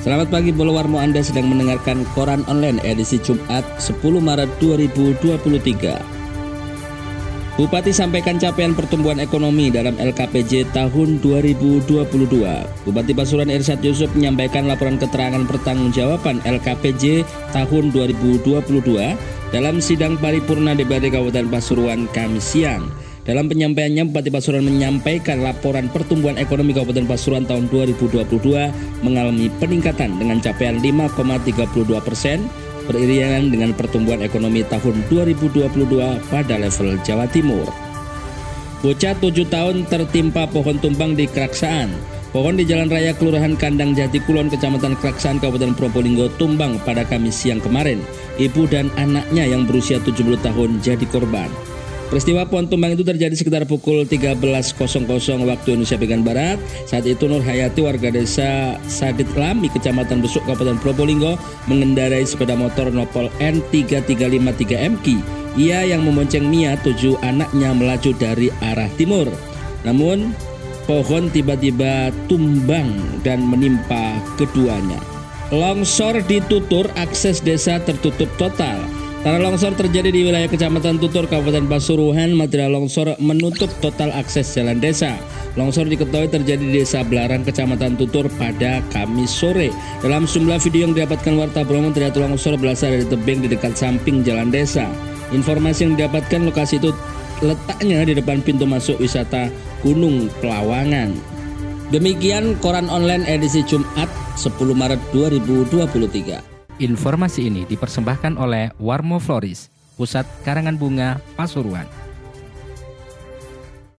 Selamat pagi Warmo Anda sedang mendengarkan Koran Online edisi Jumat 10 Maret 2023. Bupati sampaikan capaian pertumbuhan ekonomi dalam LKPJ tahun 2022. Bupati Pasuruan Irsad Yusuf menyampaikan laporan keterangan pertanggungjawaban LKPJ tahun 2022 dalam sidang paripurna DPRD Kabupaten Pasuruan Kamis siang. Dalam penyampaiannya, Bupati Pasuruan menyampaikan laporan pertumbuhan ekonomi Kabupaten Pasuruan tahun 2022 mengalami peningkatan dengan capaian 5,32 persen beriringan dengan pertumbuhan ekonomi tahun 2022 pada level Jawa Timur. Bocah 7 tahun tertimpa pohon tumbang di Keraksaan. Pohon di Jalan Raya Kelurahan Kandang Jati Kulon, Kecamatan Keraksaan, Kabupaten Probolinggo tumbang pada Kamis siang kemarin. Ibu dan anaknya yang berusia 70 tahun jadi korban. Peristiwa pohon tumbang itu terjadi sekitar pukul 13.00 waktu Indonesia bagian Barat. Saat itu Nur Hayati warga desa Sadit Lami, Kecamatan Besuk, Kabupaten Probolinggo mengendarai sepeda motor Nopol N3353MQ. Ia yang memonceng Mia, tujuh anaknya melaju dari arah timur. Namun pohon tiba-tiba tumbang dan menimpa keduanya. Longsor ditutur, akses desa tertutup total. Tanah longsor terjadi di wilayah Kecamatan Tutur, Kabupaten Pasuruan. Material longsor menutup total akses jalan desa. Longsor diketahui terjadi di Desa Belarang, Kecamatan Tutur pada Kamis sore. Dalam sejumlah video yang didapatkan warta Bromo terlihat longsor berasal dari tebing di dekat samping jalan desa. Informasi yang didapatkan lokasi itu letaknya di depan pintu masuk wisata Gunung Pelawangan. Demikian koran online edisi Jumat 10 Maret 2023. Informasi ini dipersembahkan oleh Warmo Floris, Pusat Karangan Bunga Pasuruan.